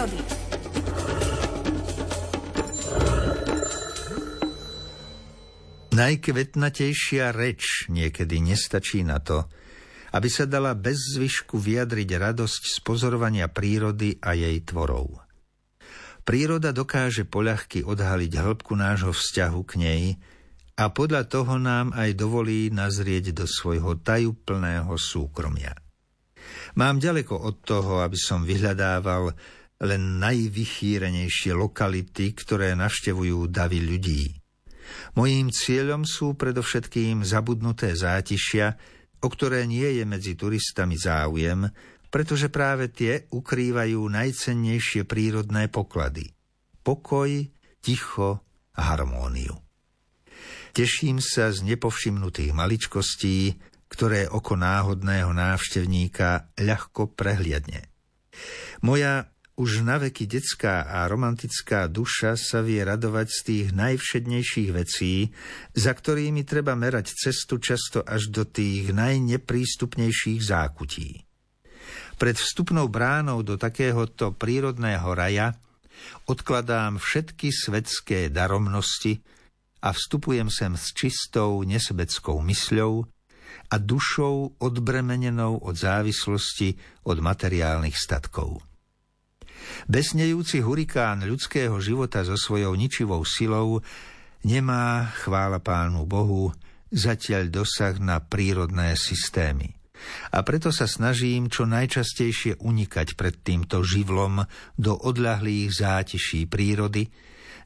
prírody. Najkvetnatejšia reč niekedy nestačí na to, aby sa dala bez zvyšku vyjadriť radosť z pozorovania prírody a jej tvorov. Príroda dokáže poľahky odhaliť hĺbku nášho vzťahu k nej a podľa toho nám aj dovolí nazrieť do svojho tajúplného súkromia. Mám ďaleko od toho, aby som vyhľadával len najvychýrenejšie lokality, ktoré navštevujú davy ľudí. Mojím cieľom sú predovšetkým zabudnuté zátišia, o ktoré nie je medzi turistami záujem, pretože práve tie ukrývajú najcennejšie prírodné poklady. Pokoj, ticho a harmóniu. Teším sa z nepovšimnutých maličkostí, ktoré oko náhodného návštevníka ľahko prehliadne. Moja už naveky detská a romantická duša sa vie radovať z tých najvšednejších vecí, za ktorými treba merať cestu často až do tých najneprístupnejších zákutí. Pred vstupnou bránou do takéhoto prírodného raja odkladám všetky svetské daromnosti a vstupujem sem s čistou nesebeckou mysľou a dušou odbremenenou od závislosti od materiálnych statkov. Besnejúci hurikán ľudského života so svojou ničivou silou nemá, chvála Pánu Bohu, zatiaľ dosah na prírodné systémy. A preto sa snažím čo najčastejšie unikať pred týmto živlom do odľahlých zátiší prírody,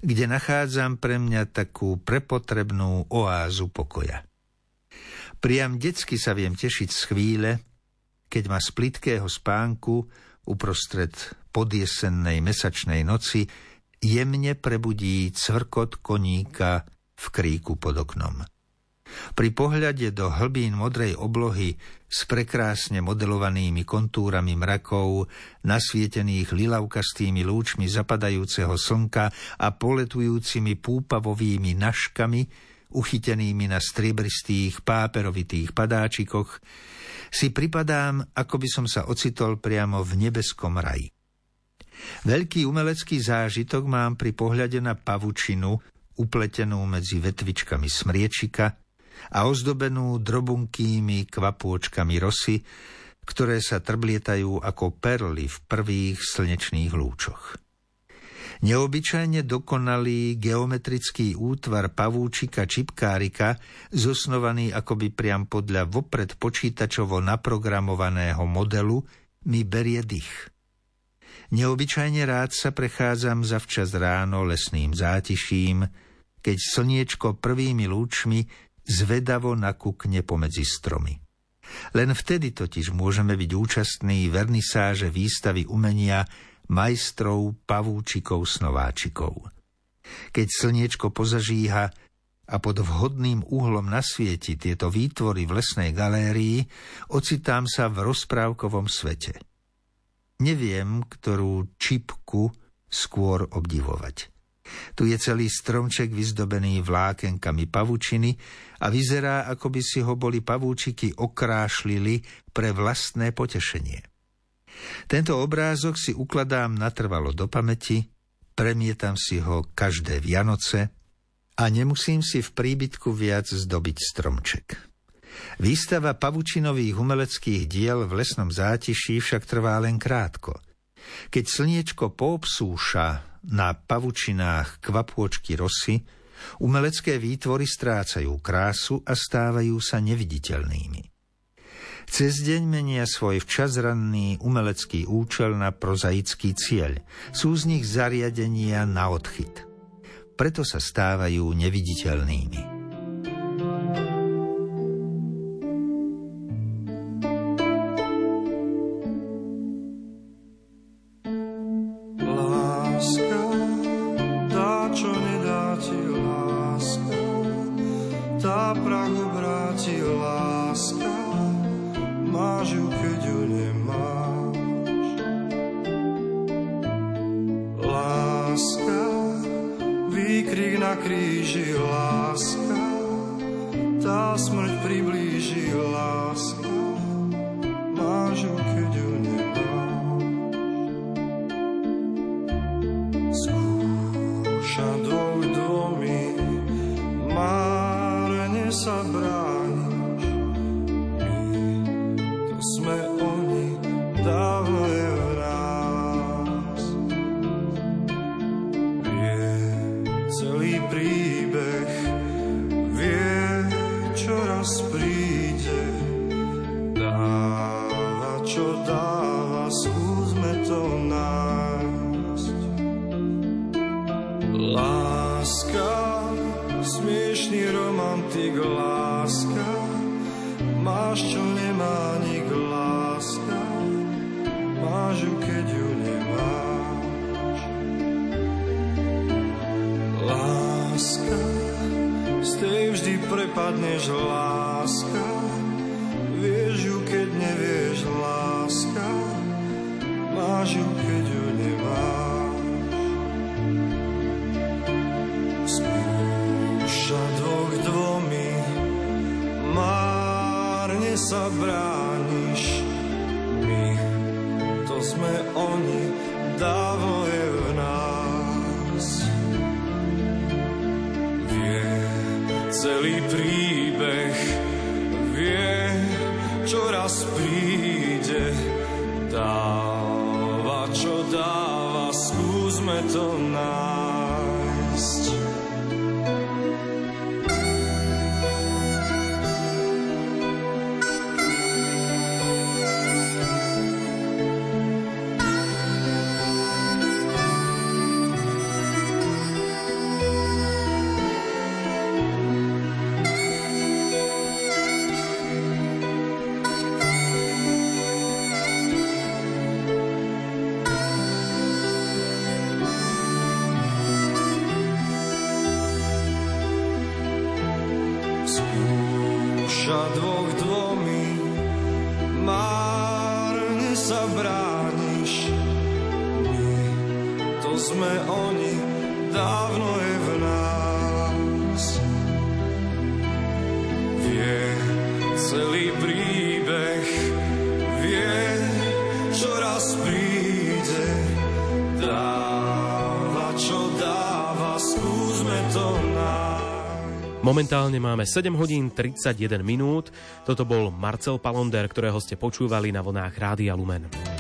kde nachádzam pre mňa takú prepotrebnú oázu pokoja. Priam detsky sa viem tešiť z chvíle, keď ma z plitkého spánku uprostred podjesennej mesačnej noci jemne prebudí cvrkot koníka v kríku pod oknom. Pri pohľade do hlbín modrej oblohy s prekrásne modelovanými kontúrami mrakov, nasvietených lilavkastými lúčmi zapadajúceho slnka a poletujúcimi púpavovými naškami, uchytenými na striebristých páperovitých padáčikoch, si pripadám, ako by som sa ocitol priamo v nebeskom raji. Veľký umelecký zážitok mám pri pohľade na pavučinu, upletenú medzi vetvičkami smriečika a ozdobenú drobunkými kvapôčkami rosy, ktoré sa trblietajú ako perly v prvých slnečných lúčoch. Neobyčajne dokonalý geometrický útvar pavúčika čipkárika, zosnovaný akoby priam podľa vopred počítačovo naprogramovaného modelu, mi berie dých. Neobyčajne rád sa prechádzam zavčas ráno lesným zátiším, keď slniečko prvými lúčmi zvedavo nakúkne pomedzi stromy. Len vtedy totiž môžeme byť účastní vernisáže výstavy umenia majstrov pavúčikov snováčikov. Keď slniečko pozažíha a pod vhodným uhlom nasvieti tieto výtvory v lesnej galérii, ocitám sa v rozprávkovom svete – Neviem, ktorú čipku skôr obdivovať. Tu je celý stromček vyzdobený vlákenkami pavučiny a vyzerá, ako by si ho boli pavúčiky okrášlili pre vlastné potešenie. Tento obrázok si ukladám natrvalo do pamäti, premietam si ho každé Vianoce a nemusím si v príbytku viac zdobiť stromček. Výstava pavučinových umeleckých diel v lesnom zátiší však trvá len krátko. Keď slniečko poobsúša na pavučinách kvapôčky rosy, umelecké výtvory strácajú krásu a stávajú sa neviditeľnými. Cez deň menia svoj včasranný umelecký účel na prozaický cieľ. Sú z nich zariadenia na odchyt. Preto sa stávajú neviditeľnými. prachu vráti láska, máš ju, keď ju nemáš. Láska, výkrik na kríži, láska, tá smrť priblíži, láska, máš ju, keď ju nemáš. Skúša dvoj domy, máš sa brániš. To sme oni, dávno je celý príbeh, vie, čo raz príde, dáva, čo dáva, skúsme to nájsť. Láska smiešný romantik láska, máš čo nemá nik láska, máš ju keď ju nemáš. Láska, z tej vždy prepadneš láska, čo dáva, skúsme to nájsť. Sme oni, dávno je v nás. Vie celý príbeh, vie, čo raz príde. Dáva, dáva, skúsme. Momentálne máme 7 hodín 31 minút. Toto bol Marcel Palonder, ktorého ste počúvali na vlnách Rádia Lumen.